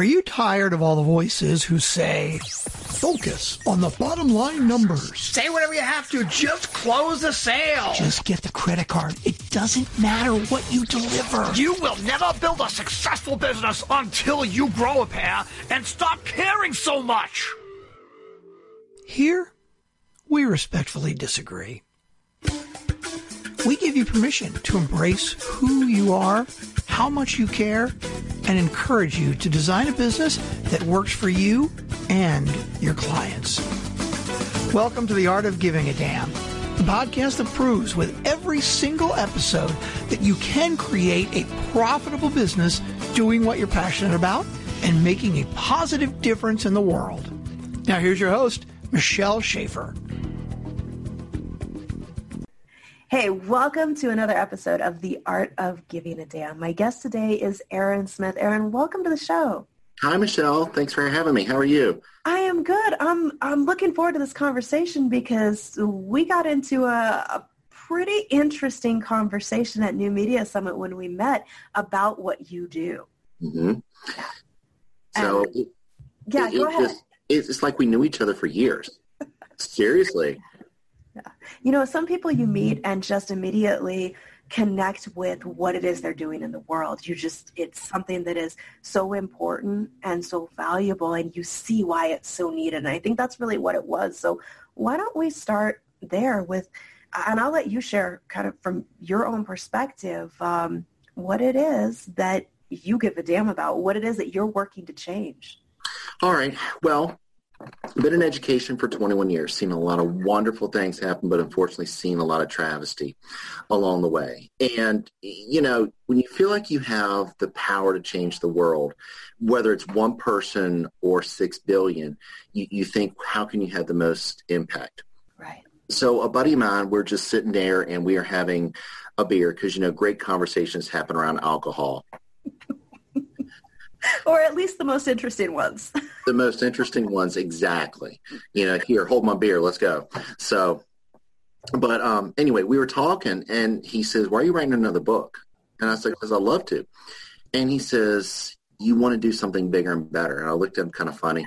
Are you tired of all the voices who say, focus on the bottom line numbers? Say whatever you have to, just close the sale. Just get the credit card. It doesn't matter what you deliver. You will never build a successful business until you grow a pair and stop caring so much. Here, we respectfully disagree. We give you permission to embrace who you are, how much you care, and encourage you to design a business that works for you and your clients. Welcome to the Art of Giving a Damn, the podcast that proves with every single episode that you can create a profitable business doing what you're passionate about and making a positive difference in the world. Now, here's your host, Michelle Schaefer. Hey, welcome to another episode of The Art of Giving a Damn. My guest today is Aaron Smith. Aaron, welcome to the show. Hi, Michelle. Thanks for having me. How are you? I am good. I'm I'm looking forward to this conversation because we got into a, a pretty interesting conversation at New Media Summit when we met about what you do. Mm-hmm. So, And- yeah, it- go it ahead. just- it's, it's like we knew each other for years. Seriously. You know, some people you meet and just immediately connect with what it is they're doing in the world. You just, it's something that is so important and so valuable and you see why it's so needed. And I think that's really what it was. So why don't we start there with, and I'll let you share kind of from your own perspective, um, what it is that you give a damn about, what it is that you're working to change. All right. Well, been in education for 21 years, seen a lot of wonderful things happen, but unfortunately seen a lot of travesty along the way. And, you know, when you feel like you have the power to change the world, whether it's one person or six billion, you, you think, how can you have the most impact? Right. So a buddy of mine, we're just sitting there and we are having a beer because, you know, great conversations happen around alcohol. Or at least the most interesting ones. the most interesting ones exactly. You know here hold my beer let's go. So but um anyway we were talking and he says why are you writing another book? And i said because i love to. And he says you want to do something bigger and better. And i looked at him kind of funny.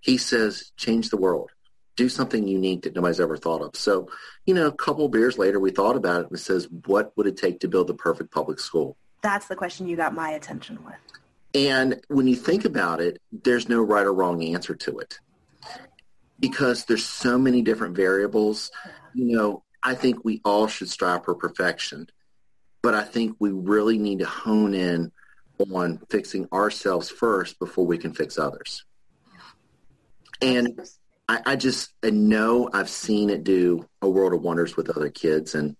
He says change the world. Do something unique that nobody's ever thought of. So you know a couple beers later we thought about it and it says what would it take to build the perfect public school? That's the question you got my attention with. And when you think about it, there's no right or wrong answer to it because there's so many different variables. You know, I think we all should strive for perfection, but I think we really need to hone in on fixing ourselves first before we can fix others. And I, I just I know I've seen it do a world of wonders with other kids, and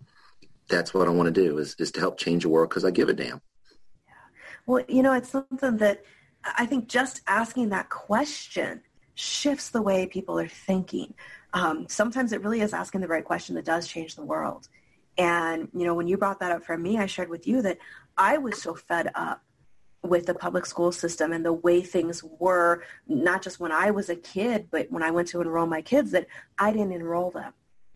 that's what I want to do is, is to help change the world because I give a damn. Well, you know, it's something that I think just asking that question shifts the way people are thinking. Um, sometimes it really is asking the right question that does change the world. And, you know, when you brought that up for me, I shared with you that I was so fed up with the public school system and the way things were, not just when I was a kid, but when I went to enroll my kids, that I didn't enroll them.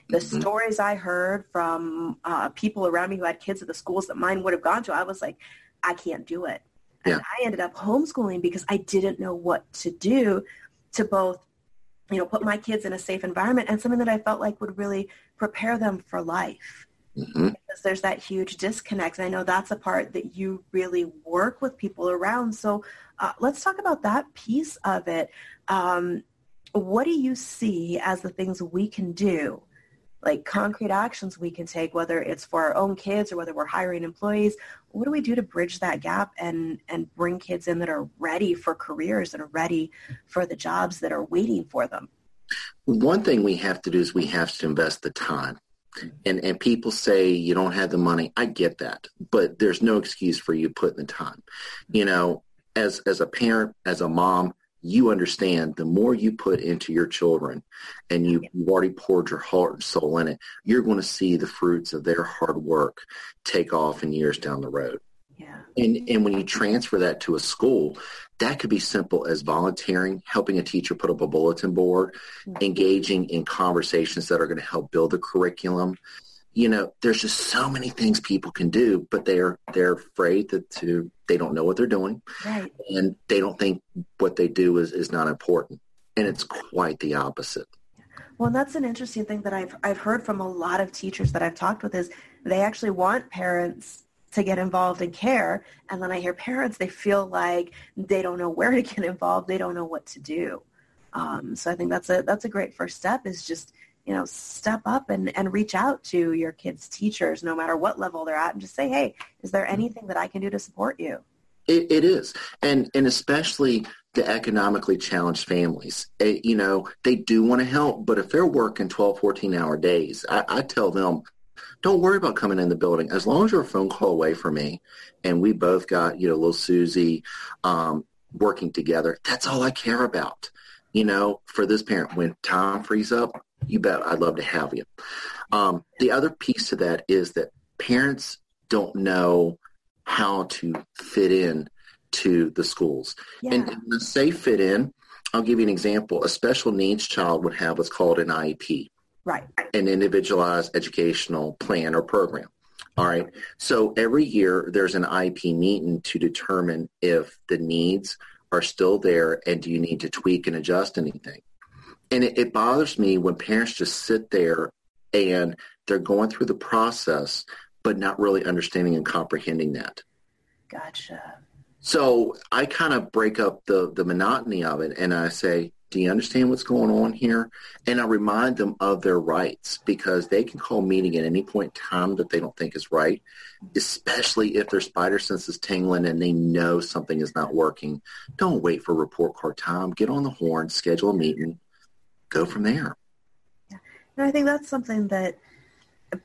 The Mhm. stories I heard from uh, people around me who had kids at the schools that mine would have gone to, I was like, I can't do it. And Yeah. I ended up homeschooling because I didn't know what to do to both, you know, put my kids in a safe environment and something that I felt like would really prepare them for life. hmm Because there's that huge disconnect. And I know that's a part that you really work with people around. So uh, let's talk about that piece of it. Um, what do you see as the things we can do like concrete actions we can take, whether it's for our own kids or whether we're hiring employees. What do we do to bridge that gap and, and bring kids in that are ready for careers that are ready for the jobs that are waiting for them? One thing we have to do is we have to invest the time. And and people say you don't have the money. I get that, but there's no excuse for you putting the time. You know, as as a parent, as a mom, you understand the more you put into your children and you, you've already poured your heart and soul in it, you're going to see the fruits of their hard work take off in years down the road. Yeah. And and when you transfer that to a school, that could be simple as volunteering, helping a teacher put up a bulletin board, engaging in conversations that are going to help build the curriculum. You know, there's just so many things people can do, but they're they're afraid that to they don't know what they're doing, right. and they don't think what they do is is not important, and it's quite the opposite. Well, that's an interesting thing that I've I've heard from a lot of teachers that I've talked with is they actually want parents to get involved in care, and then I hear parents they feel like they don't know where to get involved, they don't know what to do. Um, so I think that's a that's a great first step is just you know, step up and, and reach out to your kids' teachers, no matter what level they're at, and just say, hey, is there anything that I can do to support you? It, it is. And, and especially the economically challenged families. It, you know, they do want to help, but if they're working 12, 14 hour days, I, I tell them, don't worry about coming in the building. As long as you're a phone call away from me and we both got, you know, little Susie um, working together, that's all I care about. You know, for this parent, when time frees up, you bet I'd love to have you. Um, the other piece to that is that parents don't know how to fit in to the schools. Yeah. And, and to say fit in, I'll give you an example. A special needs child would have what's called an IEP. Right. An individualized educational plan or program. All right. So every year there's an IEP meeting to determine if the needs are still there and do you need to tweak and adjust anything and it, it bothers me when parents just sit there and they're going through the process but not really understanding and comprehending that. Gotcha. So I kind of break up the, the monotony of it and I say, do you understand what's going on here? And I remind them of their rights because they can call a meeting at any point in time that they don't think is right, especially if their spider sense is tingling and they know something is not working. Don't wait for report card time. Get on the horn, schedule a meeting, go from there. Yeah. And I think that's something that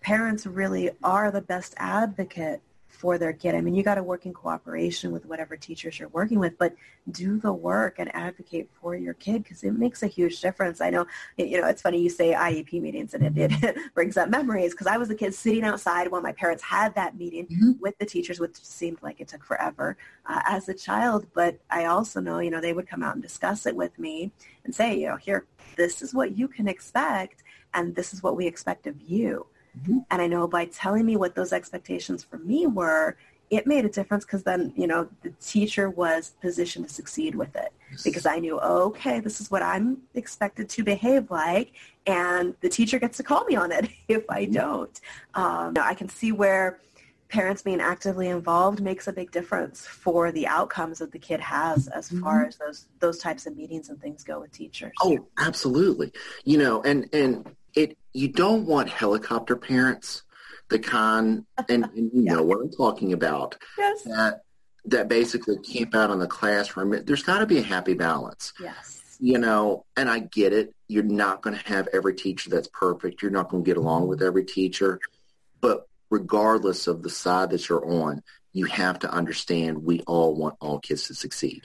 parents really are the best advocate for their kid. I mean, you got to work in cooperation with whatever teachers you're working with, but do the work and advocate for your kid because it makes a huge difference. I know, you know, it's funny you say IEP meetings and it, it brings up memories because I was a kid sitting outside while my parents had that meeting mm-hmm. with the teachers, which seemed like it took forever uh, as a child. But I also know, you know, they would come out and discuss it with me and say, you know, here, this is what you can expect and this is what we expect of you. Mm-hmm. And I know by telling me what those expectations for me were, it made a difference because then, you know, the teacher was positioned to succeed with it yes. because I knew, oh, okay, this is what I'm expected to behave like. And the teacher gets to call me on it if I mm-hmm. don't. Um, I can see where parents being actively involved makes a big difference for the outcomes that the kid has as mm-hmm. far as those those types of meetings and things go with teachers. Oh, absolutely. You know, and and it you don't want helicopter parents, the kind and, and you yeah. know what I'm talking about. Yes. That that basically camp out in the classroom. There's got to be a happy balance. Yes. You know, and I get it. You're not going to have every teacher that's perfect. You're not going to get along with every teacher. But regardless of the side that you're on, you have to understand we all want all kids to succeed.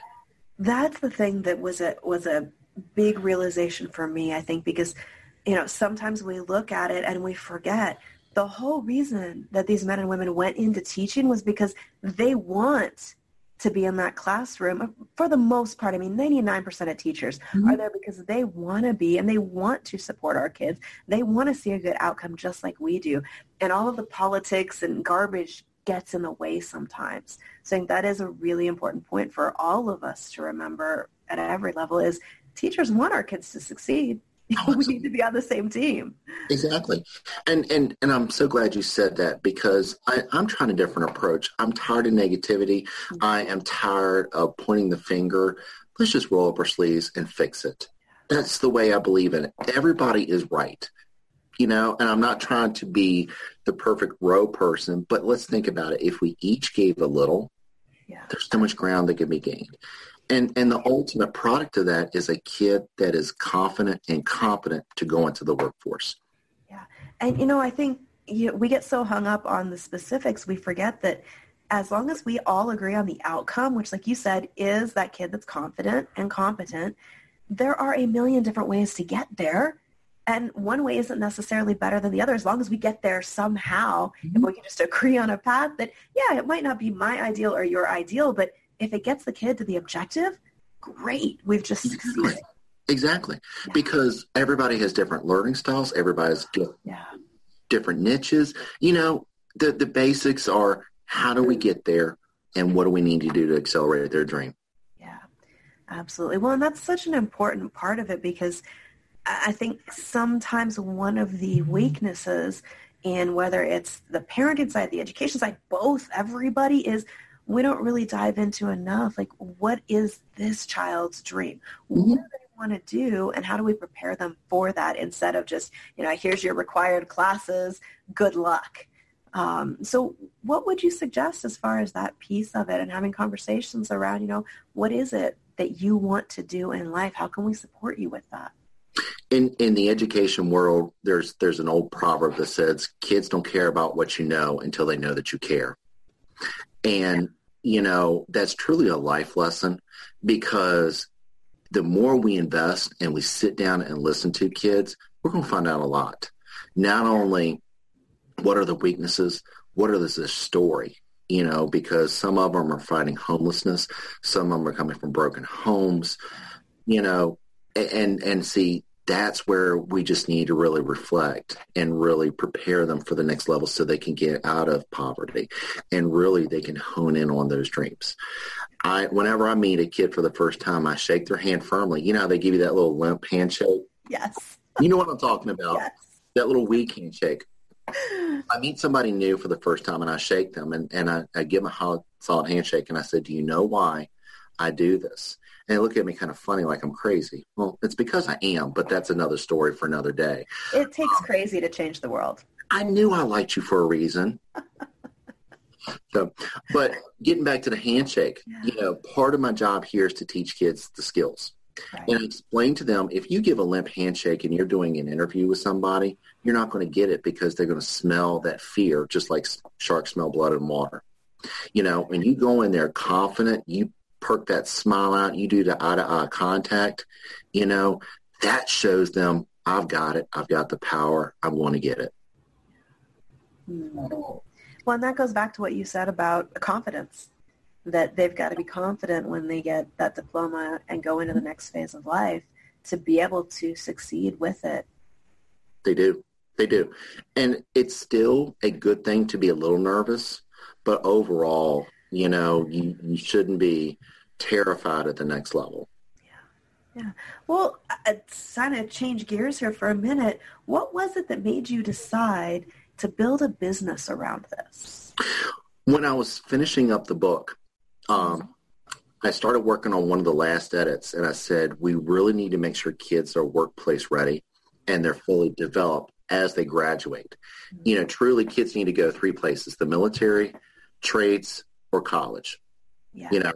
That's the thing that was a was a big realization for me, I think, because you know, sometimes we look at it and we forget the whole reason that these men and women went into teaching was because they want to be in that classroom for the most part. I mean, 99% of teachers mm-hmm. are there because they want to be and they want to support our kids. They want to see a good outcome just like we do. And all of the politics and garbage gets in the way sometimes. So I think that is a really important point for all of us to remember at every level is teachers want our kids to succeed. We need to be on the same team. Exactly. And and and I'm so glad you said that because I, I'm trying a different approach. I'm tired of negativity. Mm-hmm. I am tired of pointing the finger. Let's just roll up our sleeves and fix it. That's the way I believe in it. Everybody is right. You know, and I'm not trying to be the perfect row person, but let's think about it. If we each gave a little, yeah. there's so much ground that can be gained. And and the ultimate product of that is a kid that is confident and competent to go into the workforce. Yeah, and you know I think you we get so hung up on the specifics we forget that as long as we all agree on the outcome, which like you said is that kid that's confident and competent, there are a million different ways to get there. And one way isn't necessarily better than the other as long as we get there somehow. Mm-hmm. If we can just agree on a path that, yeah, it might not be my ideal or your ideal, but if it gets the kid to the objective, great. We've just succeeded. Exactly. Yeah. Because everybody has different learning styles. Everybody's Yeah. different niches. You know, the, the basics are how do we get there and what do we need to do to accelerate their dream? Yeah, absolutely. Well, and that's such an important part of it because I think sometimes one of the weaknesses in whether it's the parenting side, the education side, both, everybody is we don't really dive into enough like what is this child's dream? Mm-hmm. What do they want to do and how do we prepare them for that instead of just, you know, here's your required classes, good luck. Um, so what would you suggest as far as that piece of it and having conversations around, you know, what is it that you want to do in life? How can we support you with that? In in the education world, there's there's an old proverb that says kids don't care about what you know until they know that you care. And you know, that's truly a life lesson because the more we invest and we sit down and listen to kids, we're going to find out a lot. Not only what are the weaknesses, what this, this story, you know, because some of them are fighting homelessness, some of them are coming from broken homes, you know, and and see that's where we just need to really reflect and really prepare them for the next level so they can get out of poverty and really they can hone in on those dreams. I whenever I meet a kid for the first time, I shake their hand firmly. You know how they give you that little limp handshake? Yes. You know what I'm talking about? Yes. That little weak handshake. I meet somebody new for the first time and I shake them and, and I, I give them a solid handshake and I said, do you know why I do this? And they look at me kind of funny like I'm crazy. Well, it's because I am, but that's another story for another day. It takes um, crazy to change the world. I knew I liked you for a reason. so, but getting back to the handshake, yeah. you know, part of my job here is to teach kids the skills. Right. And I explain to them, if you give a limp handshake and you're doing an interview with somebody, you're not going to get it because they're going to smell that fear, just like sharks smell blood and water. You know, when you go in there confident, you perk that smile out, you do the eye to eye contact, you know, that shows them I've got it. I've got the power. I want to get it. Well, and that goes back to what you said about confidence, that they've got to be confident when they get that diploma and go into the next phase of life to be able to succeed with it. They do. They do. And it's still a good thing to be a little nervous, but overall, you know, you, you shouldn't be terrified at the next level. Yeah. Yeah. Well, uh, kind of change gears here for a minute. What was it that made you decide to build a business around this? When I was finishing up the book, um, I started working on one of the last edits, and I said, we really need to make sure kids are workplace ready and they're fully developed as they graduate. Mm-hmm. You know, truly kids need to go three places, the military, trades, or college. Yeah. You know,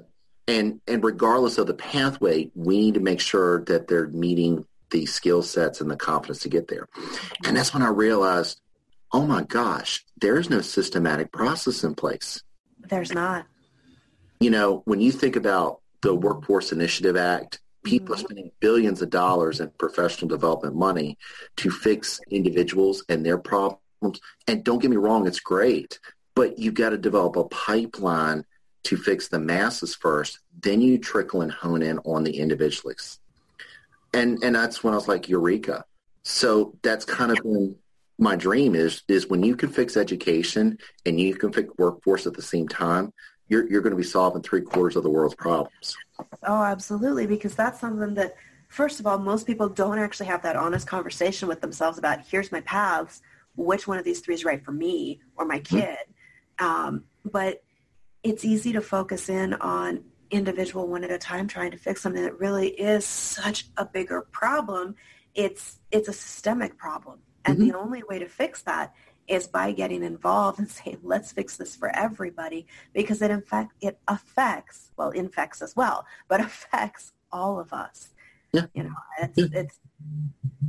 and and regardless of the pathway, we need to make sure that they're meeting the skill sets and the confidence to get there. And that's when I realized, oh my gosh, there is no systematic process in place. There's not. You know, when you think about the Workforce Initiative Act, people mm-hmm. are spending billions of dollars in professional development money to fix individuals and their problems. And don't get me wrong, it's great, but you've got to develop a pipeline to fix the masses first, then you trickle and hone in on the individuals. And and that's when I was like, Eureka. So that's kind of been my dream is is when you can fix education and you can fix workforce at the same time, you're you're going to be solving three quarters of the world's problems. Oh, absolutely, because that's something that first of all, most people don't actually have that honest conversation with themselves about here's my paths, which one of these three is right for me or my mm-hmm. kid. Mm-hmm. Um, but it's easy to focus in on individual one at a time trying to fix something that really is such a bigger problem. It's it's a systemic problem. And mm-hmm. the only way to fix that is by getting involved and saying, let's fix this for everybody because it in fact it affects, well, infects as well, but affects all of us. Yeah. You know, it's, yeah. it's,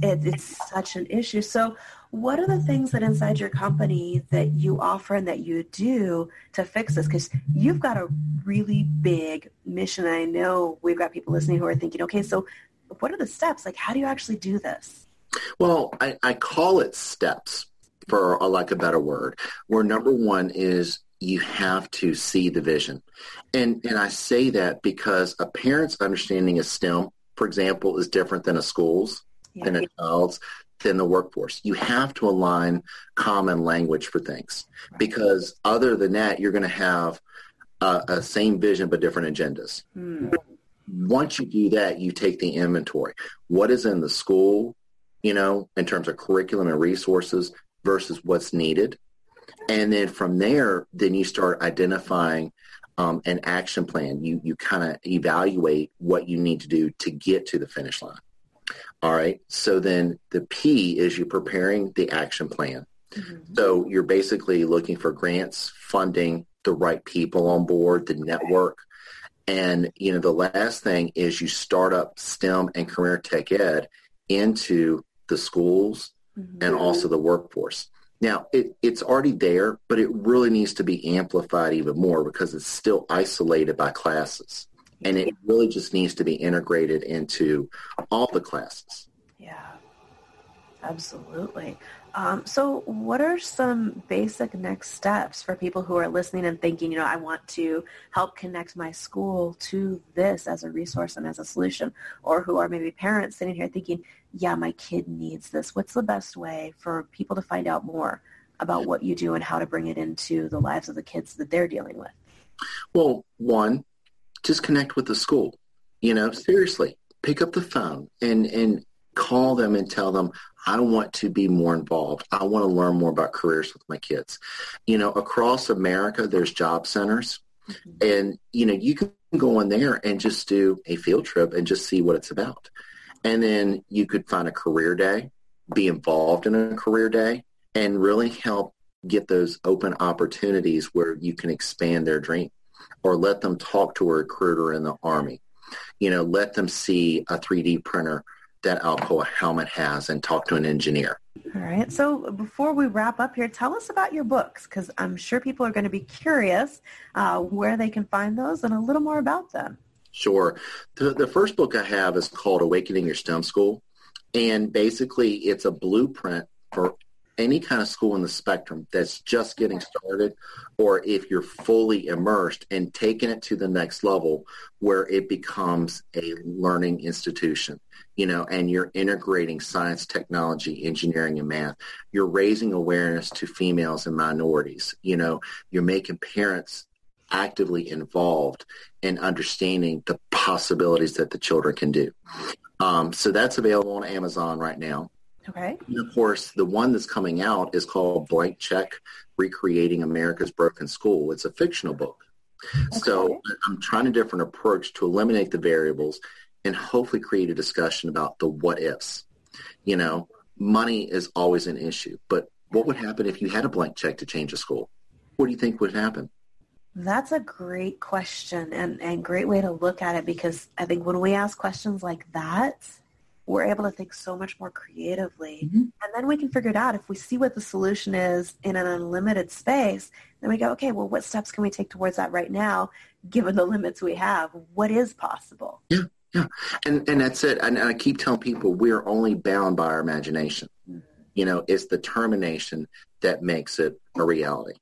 it, it's such an issue. So what are the things that inside your company that you offer and that you do to fix this? Because you've got a really big mission. I know we've got people listening who are thinking, okay, so what are the steps? Like, how do you actually do this? Well, I, I call it steps for a like a better word, where number one is you have to see the vision. And, and I say that because a parent's understanding of STEM, for example, is different than a school's, yeah. than a child's than the workforce. You have to align common language for things because other than that, you're going to have a, a, same vision but different agendas. Mm. Once you do that, you take the inventory. What is in the school, you know, in terms of curriculum and resources versus what's needed. And then from there, then you start identifying um, an action plan. You, you kind of evaluate what you need to do to get to the finish line. All right. So then the P is you preparing the action plan. Mm-hmm. So you're basically looking for grants, funding, the right people on board, the network. And, you know, the last thing is you start up STEM and career tech ed into the schools mm-hmm. and also the workforce. Now, it, it's already there, but it really needs to be amplified even more because it's still isolated by classes and it really just needs to be integrated into all the classes. Yeah, absolutely. Um, so what are some basic next steps for people who are listening and thinking, you know, I want to help connect my school to this as a resource and as a solution, or who are maybe parents sitting here thinking, yeah, my kid needs this. What's the best way for people to find out more about what you do and how to bring it into the lives of the kids that they're dealing with? Well, one, just connect with the school. You know, seriously, pick up the phone and, and call them and tell them, I want to be more involved. I want to learn more about careers with my kids. You know, across America, there's job centers. Mm-hmm. And, you know, you can go in there and just do a field trip and just see what it's about. And then you could find a career day, be involved in a career day, and really help get those open opportunities where you can expand their dream or let them talk to a recruiter in the Army. You know, let them see a 3D printer that Alcoa Howmet has and talk to an engineer. All right. So before we wrap up here, tell us about your books because I'm sure people are going to be curious uh, where they can find those and a little more about them. Sure. The, the first book I have is called Awakening Your STEM School. And basically, it's a blueprint for any kind of school in the spectrum that's just getting started or if you're fully immersed and taking it to the next level where it becomes a learning institution you know and you're integrating science technology engineering and math you're raising awareness to females and minorities. You know you're making parents actively involved in understanding the possibilities that the children can do. Um, so that's available on amazon right now Okay. And of course, the one that's coming out is called Blank Check, Recreating America's Broken School. It's a fictional book. Okay. So I'm trying a different approach to eliminate the variables and hopefully create a discussion about the what ifs. You know, money is always an issue, but what would happen if you had a blank check to change a school? What do you think would happen? That's a great question and, and great way to look at it because I think when we ask questions like that, we're able to think so much more creatively. Mm-hmm. And then we can figure it out. If we see what the solution is in an unlimited space, then we go, okay, well, what steps can we take towards that right now, given the limits we have? What is possible? Yeah, yeah. And, and that's it. And, and I keep telling people we're only bound by our imagination. Mm-hmm. You know, it's the termination that makes it a reality.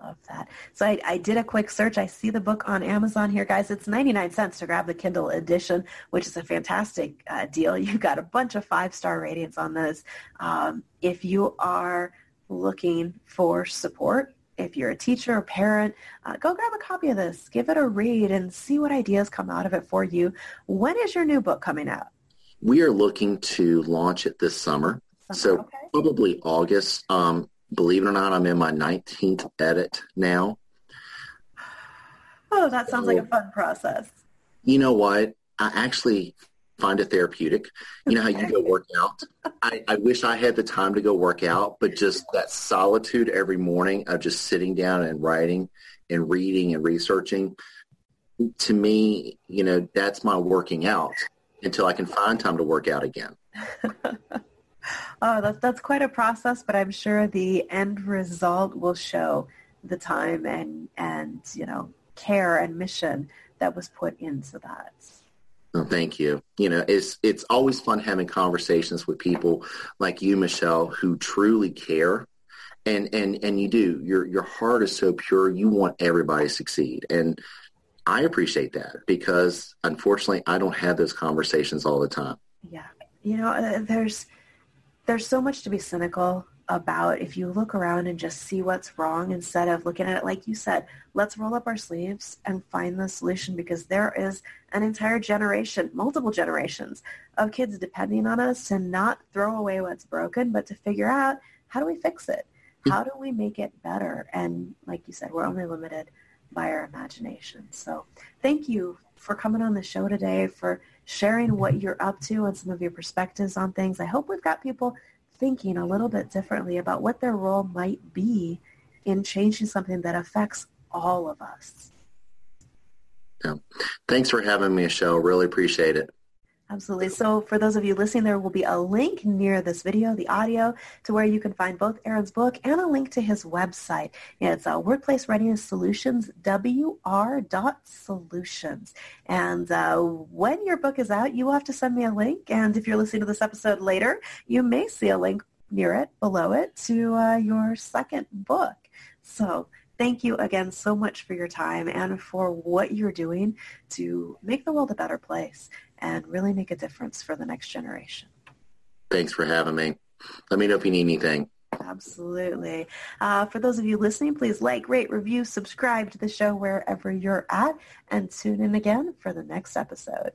Love that. So I, I, did a quick search. I see the book on Amazon here, guys. It's 99 cents to grab the Kindle edition, which is a fantastic uh, deal. You got a bunch of five-star ratings on this. Um, if you are looking for support, if you're a teacher or parent, uh, go grab a copy of this. Give it a read and see what ideas come out of it for you. When is your new book coming out? We are looking to launch it this summer. summer so okay. probably August. Um, Believe it or not, I'm in my 19th edit now. Oh, that sounds so, like a fun process. You know what? I actually find it therapeutic. You know how you go work out? I, I wish I had the time to go work out, but just that solitude every morning of just sitting down and writing and reading and researching, to me, you know, that's my working out until I can find time to work out again. oh, that's, that's quite a process, but I'm sure the end result will show the time and, and, you know, care and mission that was put into that. Oh, thank you. You know, it's it's always fun having conversations with people like you, Michelle, who truly care. And and and you do. Your your heart is so pure. You want everybody to succeed. And I appreciate that because unfortunately I don't have those conversations all the time. Yeah. You know, uh, there's there's so much to be cynical about if you look around and just see what's wrong instead of looking at it. Like you said let's roll up our sleeves and find the solution because there is an entire generation multiple generations of kids depending on us to not throw away what's broken but to figure out how do we fix it? How do we make it better? And like you said we're only limited by our imagination. So thank you for coming on the show today for sharing what you're up to and some of your perspectives on things i hope we've got people thinking a little bit differently about what their role might be in changing something that affects all of us. Yeah. Thanks for having me, Michelle. Really appreciate it. Absolutely. So for those of you listening, there will be a link near this video, the audio, to where you can find both Aaron's book and a link to his website. It's uh, Workplace Readiness Solutions, wr.solutions. And uh, when your book is out, you will have to send me a link. And if you're listening to this episode later, you may see a link near it, below it, to uh, your second book. So thank you again so much for your time and for what you're doing to make the world a better place and really make a difference for the next generation. Thanks for having me. Let me know if you need anything. Absolutely. Uh, for those of you listening, please like, rate, review, subscribe to the show wherever you're at, and tune in again for the next episode.